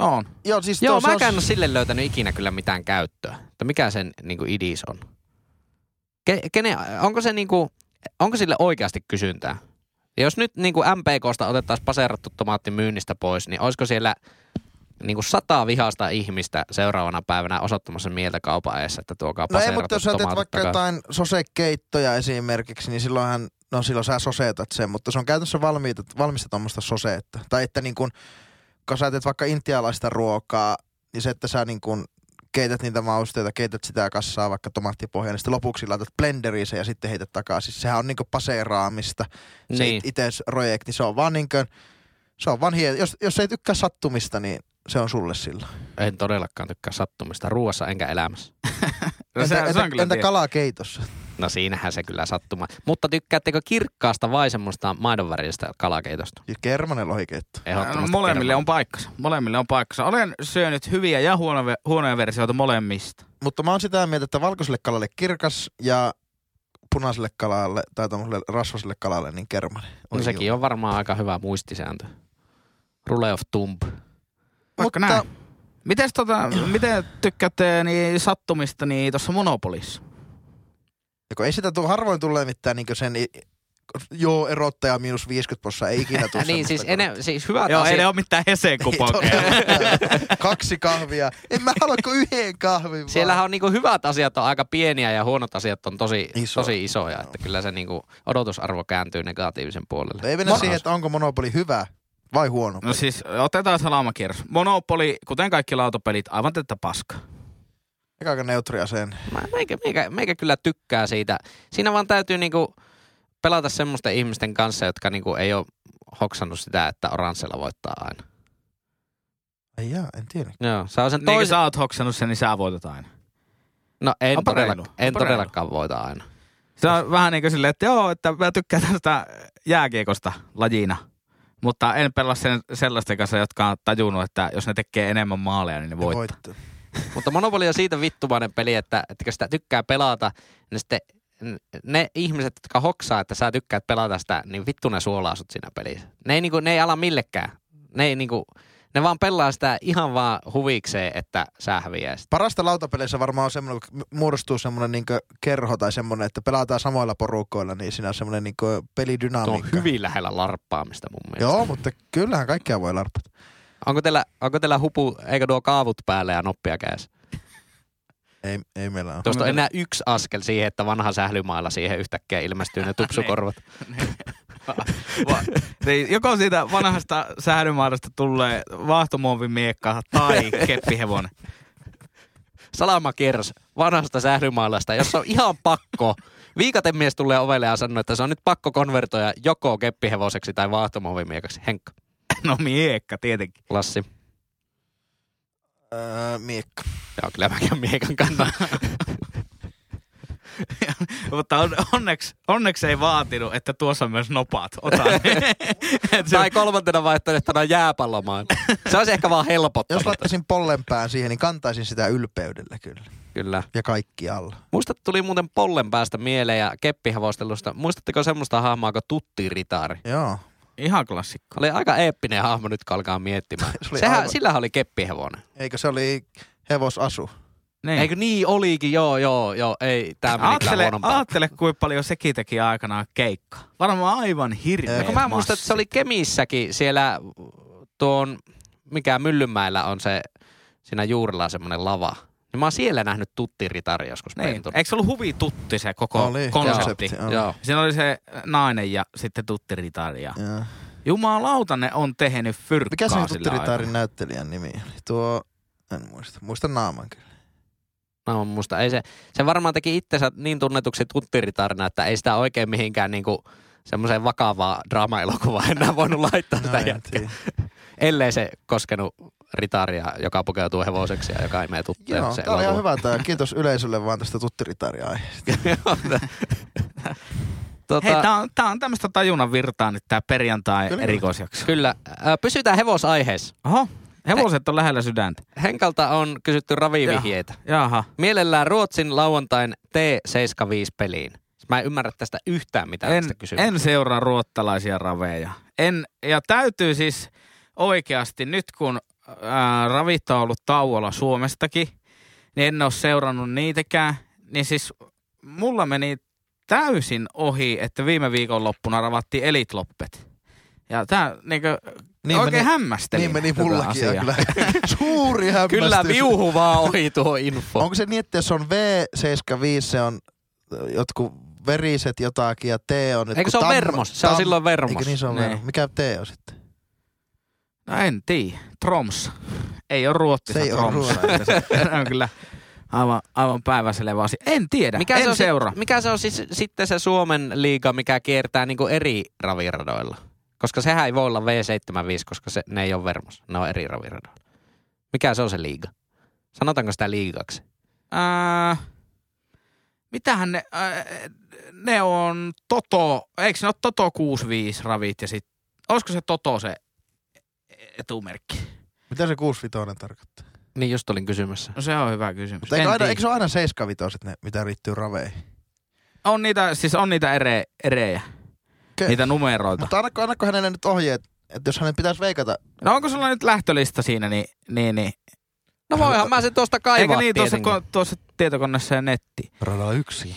On. Joo, siis Joo, mä on- en ole sille löytänyt ikinä kyllä mitään käyttöä. Että mikä sen niinku idis on? Ke, kene, onko se niinku, onko sille oikeasti kysyntää? Ja jos nyt niinku MPKsta otettaisiin paseerattu tomaatti myynnistä pois, niin olisiko siellä niinku sata vihasta ihmistä seuraavana päivänä osoittamassa mieltä kaupan eessä, että tuokaa No ei, mutta jos tomaatit vaikka takaisin? jotain sosekeittoja esimerkiksi, niin silloinhan, no silloin sä soseetat sen, mutta se on käytännössä valmiita, valmista tuommoista soseetta. Tai että niin kun, kun sä teet vaikka intialaista ruokaa, niin se, että sä niin kun keität niitä mausteita, keität sitä kassaa vaikka tomaattipohjaa, niin sitten lopuksi laitat blenderiin sen ja sitten heität takaisin. Sehän on niin paseeraamista. Se Niin. itse projekti, se on vaan niin kuin, se on vaan hieno. Jos, jos ei tykkää sattumista, niin se on sulle sillä. En todellakaan tykkää sattumista ruoassa enkä elämässä. No, se, entä, se on entä, kyllä entä tie- kalakeitossa? No siinähän se kyllä sattuma. Mutta tykkäättekö kirkkaasta vai semmoista maidonväristä kalakeitosta? Ja Kermanen lohikeitto. No, Ehdottomasti molemmille kerma. on paikkansa. Molemmille on paikkansa. Olen syönyt hyviä ja huono, huonoja versioita molemmista. Mutta mä oon sitä mieltä, että valkoiselle kalalle kirkas ja punaiselle kalalle tai tuommoiselle rasvaselle kalalle niin kermanen. No sekin on varmaan aika hyvä muistisääntö. Rule of Tump. Vaikka Mutta- näin. Mites tota, miten tykkäätte niin sattumista niin tuossa Monopolissa? Ja kun ei sitä tuu, harvoin tulee mitään niin sen, joo, erottaja miinus 50 prosenttia, ei ikinä tule niin siis, ene, siis hyvät Joo, ei ne ole mitään Heseen kuponkeja. Kaksi kahvia. En mä halua kuin yhden kahvin Siellähän vaan. on niinku hyvät asiat on aika pieniä ja huonot asiat on tosi, Iso. tosi isoja. Että kyllä se niinku odotusarvo kääntyy negatiivisen puolelle. Ei mennä Mono- siihen, että onko monopoli hyvä vai huono. No siis otetaan salamakierros. Monopoli, kuten kaikki lautapelit, aivan tätä paskaa. Aika neutriaseen. Mä, meikä, meikä, meikä, kyllä tykkää siitä. Siinä vaan täytyy niinku pelata semmoisten ihmisten kanssa, jotka niinku ei ole hoksannut sitä, että oranssilla voittaa aina. Ei jaa, en tiedä. Joo, on sen Niin toisen... sä oot hoksannut sen, niin sä voitat aina. No en, Onpa todella, reilu. en Onpa todellakaan voita aina. Se on vähän niin kuin silleen, että joo, että mä tykkään tästä jääkiekosta lajina. Mutta en pelaa sen sellaisten kanssa, jotka on tajunnut, että jos ne tekee enemmän maaleja, niin ne voittaa. Voitto. Mutta Monopoly on siitä vittumainen peli, että, että kun sitä tykkää pelata, niin sitten ne ihmiset, jotka hoksaa, että sä tykkäät pelata sitä, niin vittu ne suolaa sut siinä pelissä. Ne ei, niinku, ne ei ala millekään. Ne ei, niinku, Ne vaan pelaa sitä ihan vaan huvikseen, että sä häviäisit. Parasta lautapeleissä varmaan on semmoinen, kun muodostuu semmoinen niin kerho tai semmoinen, että pelataan samoilla porukoilla, niin siinä on semmoinen niin Tuo on pelidynamiikka. hyvin lähellä larppaamista mun mielestä. Joo, mutta kyllähän kaikkea voi larpata. Onko teillä, onko teillä hupu, eikö tuo kaavut päälle ja noppia kädessä? Ei, ei meillä ole. Tuosta on enää yksi askel siihen, että vanha sählymailla siihen yhtäkkiä ilmestyy ne tupsukorvat. Va- niin, joko siitä vanhasta sählymaadasta tulee vaahtomuovimiekka tai keppihevonen. Salama kierros vanhasta sählymailasta, jossa on ihan pakko. Viikatemies tulee ovelle ja sanoo, että se on nyt pakko konvertoida joko keppihevoseksi tai vaahtomuovimiekaksi. Henkka, No miekka tietenkin. Lassi. Öö, miekka. Joo, kyllä mäkin on miekan kannan. Mutta on, onneksi, onneksi ei vaatinut, että tuossa on myös nopat. Ota tai kolmantena vaihtoehtona jääpallomaan. Se olisi ehkä vaan helpottava. Jos laittaisin pollenpään siihen, niin kantaisin sitä ylpeydellä kyllä. Kyllä. Ja kaikki alla. Muistat, tuli muuten pollen päästä mieleen ja keppihavostelusta. Muistatteko semmoista hahmoa kuin Tutti Ritari? Joo. Ihan klassikko. Oli aika eeppinen hahmo nyt, kun alkaa miettimään. Se oli Sehän, aivan- sillähän oli keppihevonen. Eikö se oli hevosasu? Niin. Eikö niin olikin? Joo, joo, joo. Ei, tää meni Aattele, aattele, kuinka paljon sekin teki aikanaan keikka. Varmaan aivan hirveä. Kun mä muistan, että se oli Kemissäkin siellä tuon, mikä Myllynmäellä on se, siinä juurella semmoinen lava. Niin mä oon siellä nähnyt Tutti Ritari joskus Niin. pentuna. Eikö se ollut huvitutti se koko Oli, konsepti? oli. Joo. Siinä oli se nainen ja sitten Tutti Ritari. Ja Joo. Jumalauta ne on tehnyt fyrkkaa Mikä se aikaa. näyttelijän nimi oli? Tuo, en muista. Muista naaman kyllä. No musta ei se, se varmaan teki itsensä niin tunnetuksi tuttiritaarina, että ei sitä oikein mihinkään niinku semmoiseen vakavaa draama-elokuvaan enää voinut laittaa sitä en jätkää. Ellei se koskenut ritaria, joka pukeutuu hevoseksi ja joka imee tuttuja. Joo, se tää oli ihan hyvä tää. Kiitos yleisölle vaan tästä tuttiritaaria aiheesta. tota, Hei, tää on, tää on tämmöistä tajunnan virtaa nyt tää perjantai Kyllä. erikoisjakso. Kyllä. Pysytään hevosaiheessa. Oho, hevoset on lähellä sydäntä. Henkalta on kysytty ravivihjeitä. Jaha. Mielellään Ruotsin lauantain T75-peliin. Mä en ymmärrä tästä yhtään mitään En, tästä kysymyksestä. en seuraa ruottalaisia raveja. En, ja täytyy siis oikeasti, nyt kun ää, ravit on ollut tauolla Suomestakin, niin en ole seurannut niitäkään. Niin siis mulla meni täysin ohi, että viime viikonloppuna ravattiin Elitloppet. Ja tää niinkö, niin oikein meni, hämmästelin niin meni mullakin ja kyllä suuri hämmästys. Kyllä viuhu vaan ohi tuo info. Onko se niin, että jos on V75, se on jotkut veriset jotakin ja T on... Eikö se ole Vermos? Se on silloin Vermos. Eikö niin se on Niin. Vermos? Mikä T on sitten? No en tiedä. Troms. Ei ole ruottisa Se ei Troms. Että se on kyllä aivan, aivan päiväselevä asia. En tiedä. Mikä en se, on seuraa. Sit, mikä se on siis, sitten se Suomen liiga, mikä kiertää niinku eri raviradoilla? Koska sehän ei voi olla V75, koska se, ne ei ole Vermos. Ne on eri raviradoilla. Mikä se on se liiga? Sanotaanko sitä liigaksi? Ää, mitähän ne, ää, ne on Toto, eikö ne ole Toto 65 ravit ja sit, olisiko se Toto se etumerkki? Mitä se 65 tarkoittaa? Niin just olin kysymässä. No se on hyvä kysymys. Mutta eikö, aina, eikö se ole aina 75 ne, mitä riittyy raveihin? On niitä, siis on niitä ere, erejä, Okei. niitä numeroita. Mutta annako, annako hänelle nyt ohjeet, että jos hänen pitäisi veikata, No onko sulla nyt lähtölista siinä, niin, niin, niin. No voihan mä sen tuosta kaivaa Eikö niin tuossa, tuossa tietokoneessa ja netti? radalla yksi.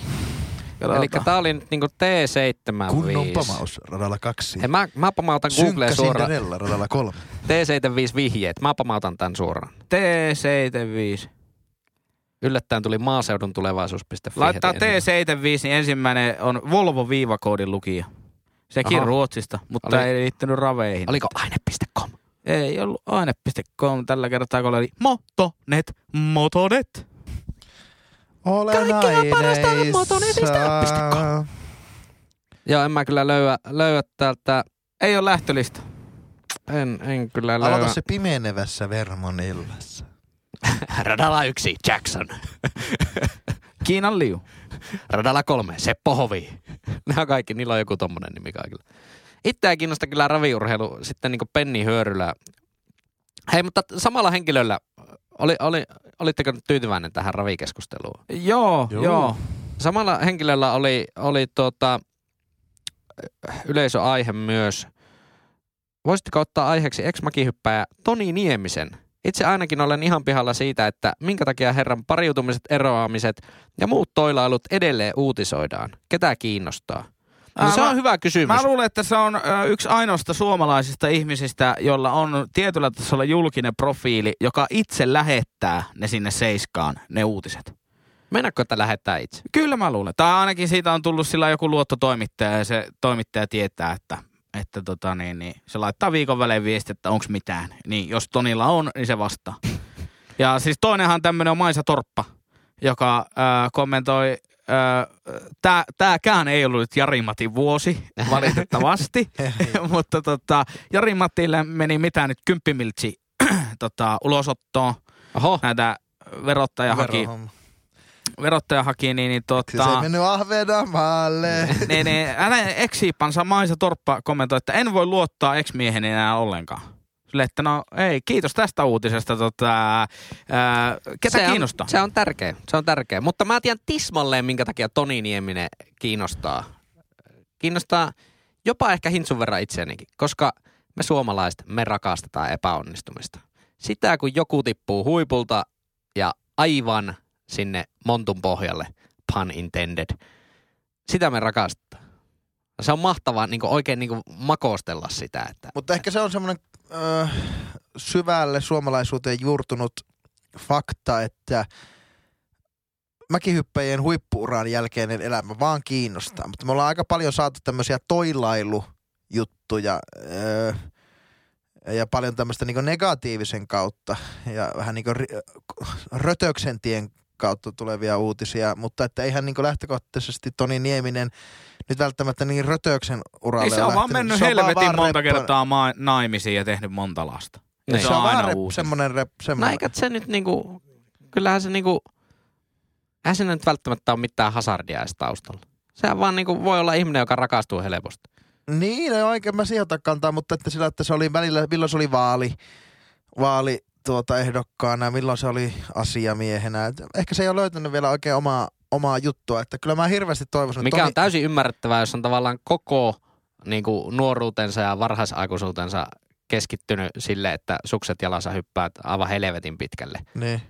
Eli tää oli nyt niinku T75. Kunnon pamaus radalla kaksi. Hei, mä, mä pamautan Synkkä Googleen suoraan. Cinderella radalla kolme. T75 vihjeet. Mä pamautan tän suoraan. T75. Yllättäen tuli maaseudun tulevaisuus.fi. Laittaa heti ensin. T75, niin ensimmäinen on Volvo-viivakoodin lukija. Sekin Aha. Ruotsista, mutta Oli- ei liittynyt raveihin. Oliko aine.com? Ei ollut aine.com tällä kertaa, kun oli Motonet, Motonet. Olen Kaikkea parasta motonetista.com. Joo, en mä kyllä löyä, löyä täältä. Ei ole lähtölista. En, en kyllä löyä. Aloita se pimenevässä Vermon illassa. Radalla yksi, Jackson. Kiinan liu. Radalla kolme, Seppo Hovi. Nämä kaikki, niillä on joku tommonen nimi kaikilla. Itseä kiinnostaa kyllä raviurheilu, sitten niin Penni Hyörylä. Hei, mutta samalla henkilöllä, oli, oli, olitteko tyytyväinen tähän ravikeskusteluun? Joo, Joo. joo. Samalla henkilöllä oli, oli tuota, yleisöaihe myös voisitteko ottaa aiheeksi ex-makihyppäjä Toni Niemisen? Itse ainakin olen ihan pihalla siitä, että minkä takia herran pariutumiset, eroamiset ja muut toilailut edelleen uutisoidaan. Ketä kiinnostaa? No, Ää, se mä- on hyvä kysymys. Mä luulen, että se on yksi ainoasta suomalaisista ihmisistä, jolla on tietyllä tasolla julkinen profiili, joka itse lähettää ne sinne seiskaan, ne uutiset. Mennäkö, että lähettää itse? Kyllä mä luulen. Tai ainakin siitä on tullut sillä joku luottotoimittaja ja se toimittaja tietää, että, että tota niin, niin, se laittaa viikon välein viesti, että onko mitään. Niin jos Tonilla on, niin se vastaa. Ja siis toinenhan tämmöinen on Maisa Torppa, joka äh, kommentoi, äh, tää, tääkään ei ollut Jari Matin vuosi, valitettavasti. Mutta tota, Jari Matille meni mitä nyt kymppimiltsi tota, ulosottoon. Oho, Näitä verottaja haki, verottaja haki, niin, niin Se ei tota, mennyt Ahvenanmaalle. niin, niin, hänen ex-siipansa Maisa Torppa kommentoi, että en voi luottaa ex-mieheni enää ollenkaan. Sille, että no ei, kiitos tästä uutisesta. Tota, ää, ketä se kiinnostaa? On, se on tärkeä, se on tärkeä. Mutta mä tiedän tismalleen, minkä takia Toni Nieminen kiinnostaa. Kiinnostaa jopa ehkä hintsun verran itseänikin, koska me suomalaiset, me rakastetaan epäonnistumista. Sitä, kun joku tippuu huipulta ja aivan sinne montun pohjalle, pun intended, sitä me rakastetaan. Se on mahtavaa niin oikein niin makostella sitä, että Mutta ehkä se on semmoinen ö, syvälle suomalaisuuteen juurtunut fakta, että mäkihyppäjien huippuuran jälkeinen elämä vaan kiinnostaa. Mutta me ollaan aika paljon saatu tämmöisiä toilailujuttuja ö, ja paljon tämmöistä niin negatiivisen kautta ja vähän niin rötöksen tien kautta tulevia uutisia, mutta että eihän niin lähtökohtaisesti Toni Nieminen nyt välttämättä niin rötöksen uralle Ei se on vaan mennyt Se helvetin vaan monta reppo- kertaa ma- naimisiin ja tehnyt monta lasta. Niin. se, se on on aina rep, uusi. semmoinen rep, No semmoinen. eikä se nyt niinku, kyllähän se niinku, eihän se nyt välttämättä ole mitään hazardia edes taustalla. Sehän vaan niinku voi olla ihminen, joka rakastuu helposti. Niin, ei oikein mä siihen kantaa, mutta että sillä, että se oli välillä, milloin se oli vaali, vaali tuota ehdokkaana, milloin se oli asiamiehenä. Et ehkä se ei ole löytänyt vielä oikein omaa, omaa juttua, että kyllä mä hirveästi toivoisin. Mikä on täysin ymmärrettävää, jos on tavallaan koko niinku, nuoruutensa ja varhaisaikuisuutensa keskittynyt sille, että sukset jalassa hyppäät aivan helvetin pitkälle. Niin.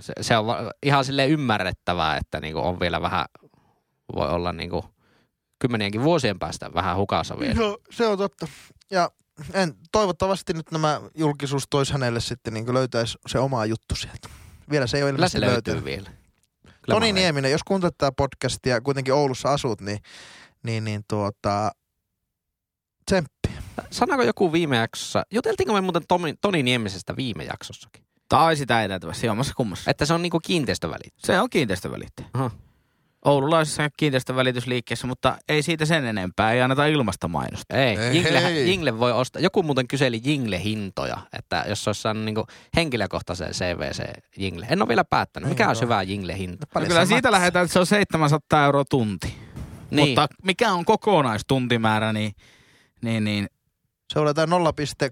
Se, se on ihan sille ymmärrettävää, että niinku, on vielä vähän, voi olla niinku, kymmenienkin vuosien päästä vähän hukassa vielä. Joo, se on totta. Ja en, toivottavasti nyt nämä julkisuus toisi hänelle sitten niin löytäisi se oma juttu sieltä. Vielä se ei ole ilmeisesti löytyy löytynyt. vielä. Toni Nieminen, jos kuuntelet tätä podcastia ja kuitenkin Oulussa asut, niin, niin, niin tuota, tsemppi. Sanoiko joku viime jaksossa, juteltiinko me muuten Tomi, Toni Niemisestä viime jaksossakin? Tai sitä edeltävässä, jommassa kummassa. Että se on niinku kiinteistövälit. Se on kiinteistövälittäjä. Aha. Oululaisessa kiinteistövälitysliikkeessä, mutta ei siitä sen enempää. Ei anneta ilmasta mainosta. Ei, Ei. Jingle, Jingle voi ostaa. Joku muuten kyseli Jingle-hintoja, että jos se olisi saanut niinku henkilökohtaisen CVC Jingle. En ole vielä päättänyt. Mikä Niin on hyvä Jingle-hinta? No kyllä siitä lähdetään, että se on 700 euroa tunti. Niin. Mutta mikä on kokonaistuntimäärä, niin, niin, niin Se on jotain 0,2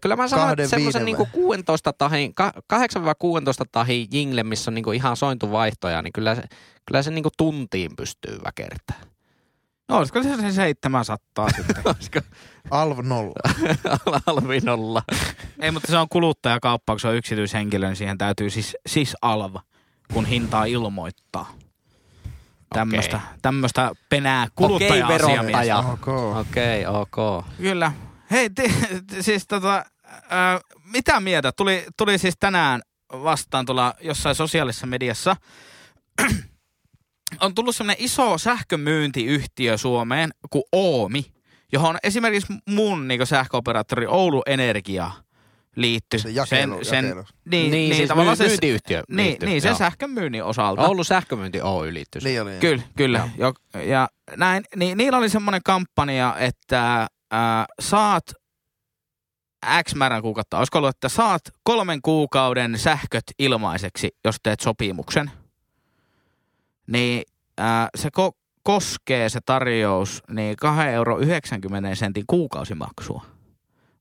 Kyllä mä sanon, että semmoisen niinku 16 tahin, ka- 8-16 tahin Jingle, missä on niinku ihan sointuvaihtoja, niin kyllä se, kyllä se niinku tuntiin pystyy väkertämään. no olisiko se se 700 sitten? Olisiko Alv nolla. alvi nolla? Ei, mutta se on kuluttajakauppa, kun se on yksityishenkilö, niin siihen täytyy siis, siis alva, kun hintaa ilmoittaa. Tämmöistä, tämmöistä penää kuluttaja-asiamies. verottaja. Ok. Okei, okay, ok. Kyllä. Hei, te, te, siis tota, ää, mitä mieltä? Tuli, tuli siis tänään vastaan tuolla jossain sosiaalisessa mediassa. on tullut semmoinen iso sähkömyyntiyhtiö Suomeen kuin Oomi, johon esimerkiksi mun niin sähköoperaattori Oulu Energia liittyy. Se jakelu, sen, jakelu. Niin, niin, siis tavallaan myy- se, myyntiyhtiö. niin, liittyy, niin sen joo. sähkömyynnin osalta. Oulu sähkömyynti Oy liittyy. Niin oli. Kyllä, kyllä. Jo, ja näin, niin, niillä oli semmoinen kampanja, että ää, saat X määrän kuukautta. Olisiko ollut, että saat kolmen kuukauden sähköt ilmaiseksi, jos teet sopimuksen. Niin ää, se ko- koskee se tarjous niin 2,90 euro sentin kuukausimaksua.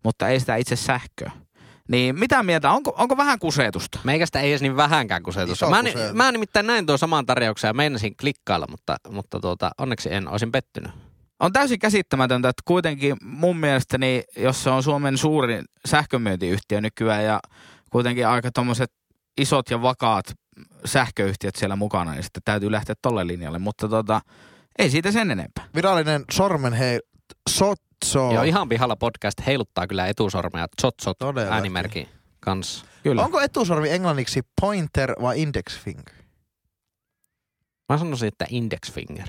Mutta ei sitä itse sähköä. Niin mitä mieltä, onko, onko vähän kusetusta? Meikästä ei edes niin vähänkään kusetusta. Mä, kusetus. mä nimittäin näin tuon saman tarjouksen ja meinasin klikkailla, mutta, mutta tuota, onneksi en, olisin pettynyt. On täysin käsittämätöntä, että kuitenkin mun mielestäni, jos se on Suomen suurin sähkömyyntiyhtiö nykyään ja kuitenkin aika tommoset isot ja vakaat sähköyhtiöt siellä mukana, niin sitten täytyy lähteä tolle linjalle. Mutta tota, ei siitä sen enempää. Virallinen sormen hei, sotso. Joo, ihan pihalla podcast heiluttaa kyllä etusormea Zotzot Todellakin. äänimerkin kanssa. Kyllä. Onko etusormi englanniksi pointer vai index finger? Mä sanoisin, että index finger.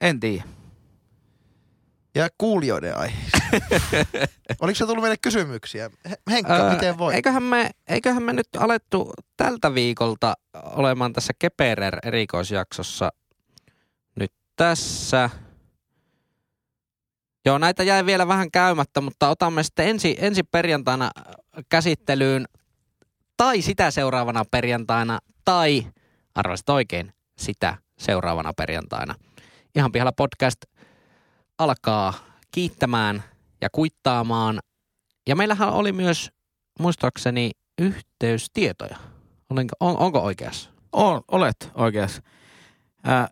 En tiedä. Ja kuulijoiden aiheista. Oliko se tullut meille kysymyksiä? He- Henkka, Öö, miten voi? Eiköhän me, eiköhän me nyt alettu tältä viikolta olemaan tässä Keperer erikoisjaksossa nyt tässä. Joo, näitä jäi vielä vähän käymättä, mutta otamme sitten ensi, ensi perjantaina käsittelyyn tai sitä seuraavana perjantaina tai, arvasit oikein, sitä seuraavana perjantaina. Ihan pihalla podcast alkaa kiittämään ja kuittaamaan. Ja meillähän oli myös muistaakseni yhteystietoja. Olenko, on, onko oikeassa? On, olet oikeassa. Äh,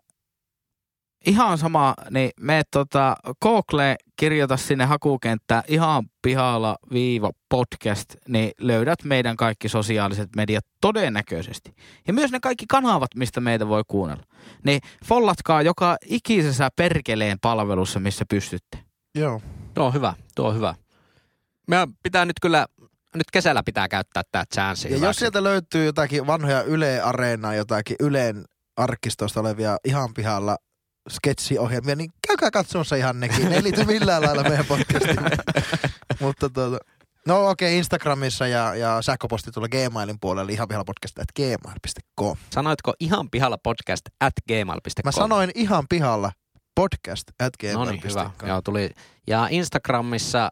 ihan sama, niin me tota, Google kirjoita sinne hakukenttä ihan pihalla viiva podcast, niin löydät meidän kaikki sosiaaliset mediat todennäköisesti. Ja myös ne kaikki kanavat, mistä meitä voi kuunnella. Niin follatkaa joka ikisessä perkeleen palvelussa, missä pystytte. Joo. Tuo on hyvä, tuo on hyvä. Meidän pitää nyt kyllä, nyt kesällä pitää käyttää tämä chanssi Ja jos sieltä löytyy jotakin vanhoja Yle Areenaa, jotakin Yleen arkistosta olevia ihan pihalla sketsiohjelmia, niin käykää katsomassa ihan nekin. Ne ei liity millään lailla meidän podcastiin. Mutta tuota, no okei, okay, Instagramissa ja, ja sähköposti tuolla Gmailin puolella ihan pihalla podcast at gmail.com. Sanoitko ihan pihalla podcast at gmail.com? Mä sanoin ihan pihalla podcast at No niin, hyvä. gmail.com. Joo, tuli. Ja Instagramissa,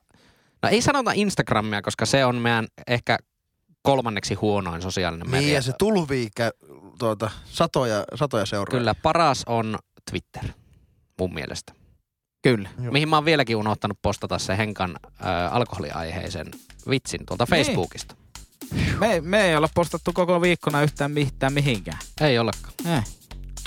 no ei sanota Instagramia, koska se on meidän ehkä kolmanneksi huonoin sosiaalinen media. Niin, ja se tulvii tuota, satoja, satoja seuraajia. Kyllä, paras on Twitter, mun mielestä. Kyllä. Joo. Mihin mä oon vieläkin unohtanut postata se Henkan äh, alkoholiaiheisen vitsin tuolta Niin. Facebookista. Me, me ei olla postattu koko viikkona yhtään mitään mihinkään. Ei olekaan. Eh,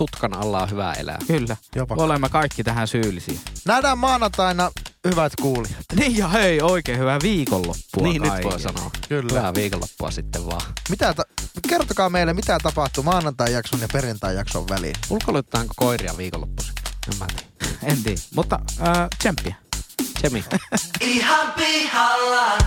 Tutkan alla on hyvä elää. kyllä. Jopa. Olemme kaikki tähän syyllisiä. Nähdään maanantaina, hyvät kuulijat. Niin ja hei, oikein hyvää viikonloppua niin nyt kaikille. voi sanoa. Kyllä. Hyvää viikonloppua sitten vaan. Mitä ta- kertokaa meille, mitä tapahtui maanantai-jakson ja perjantai-jakson väliin. Ulkoilutaanko koiria viikonloppuisin? En mä tiedä. En tiedä, mutta äh, tsemppiä. Semi. Ihan pihalla.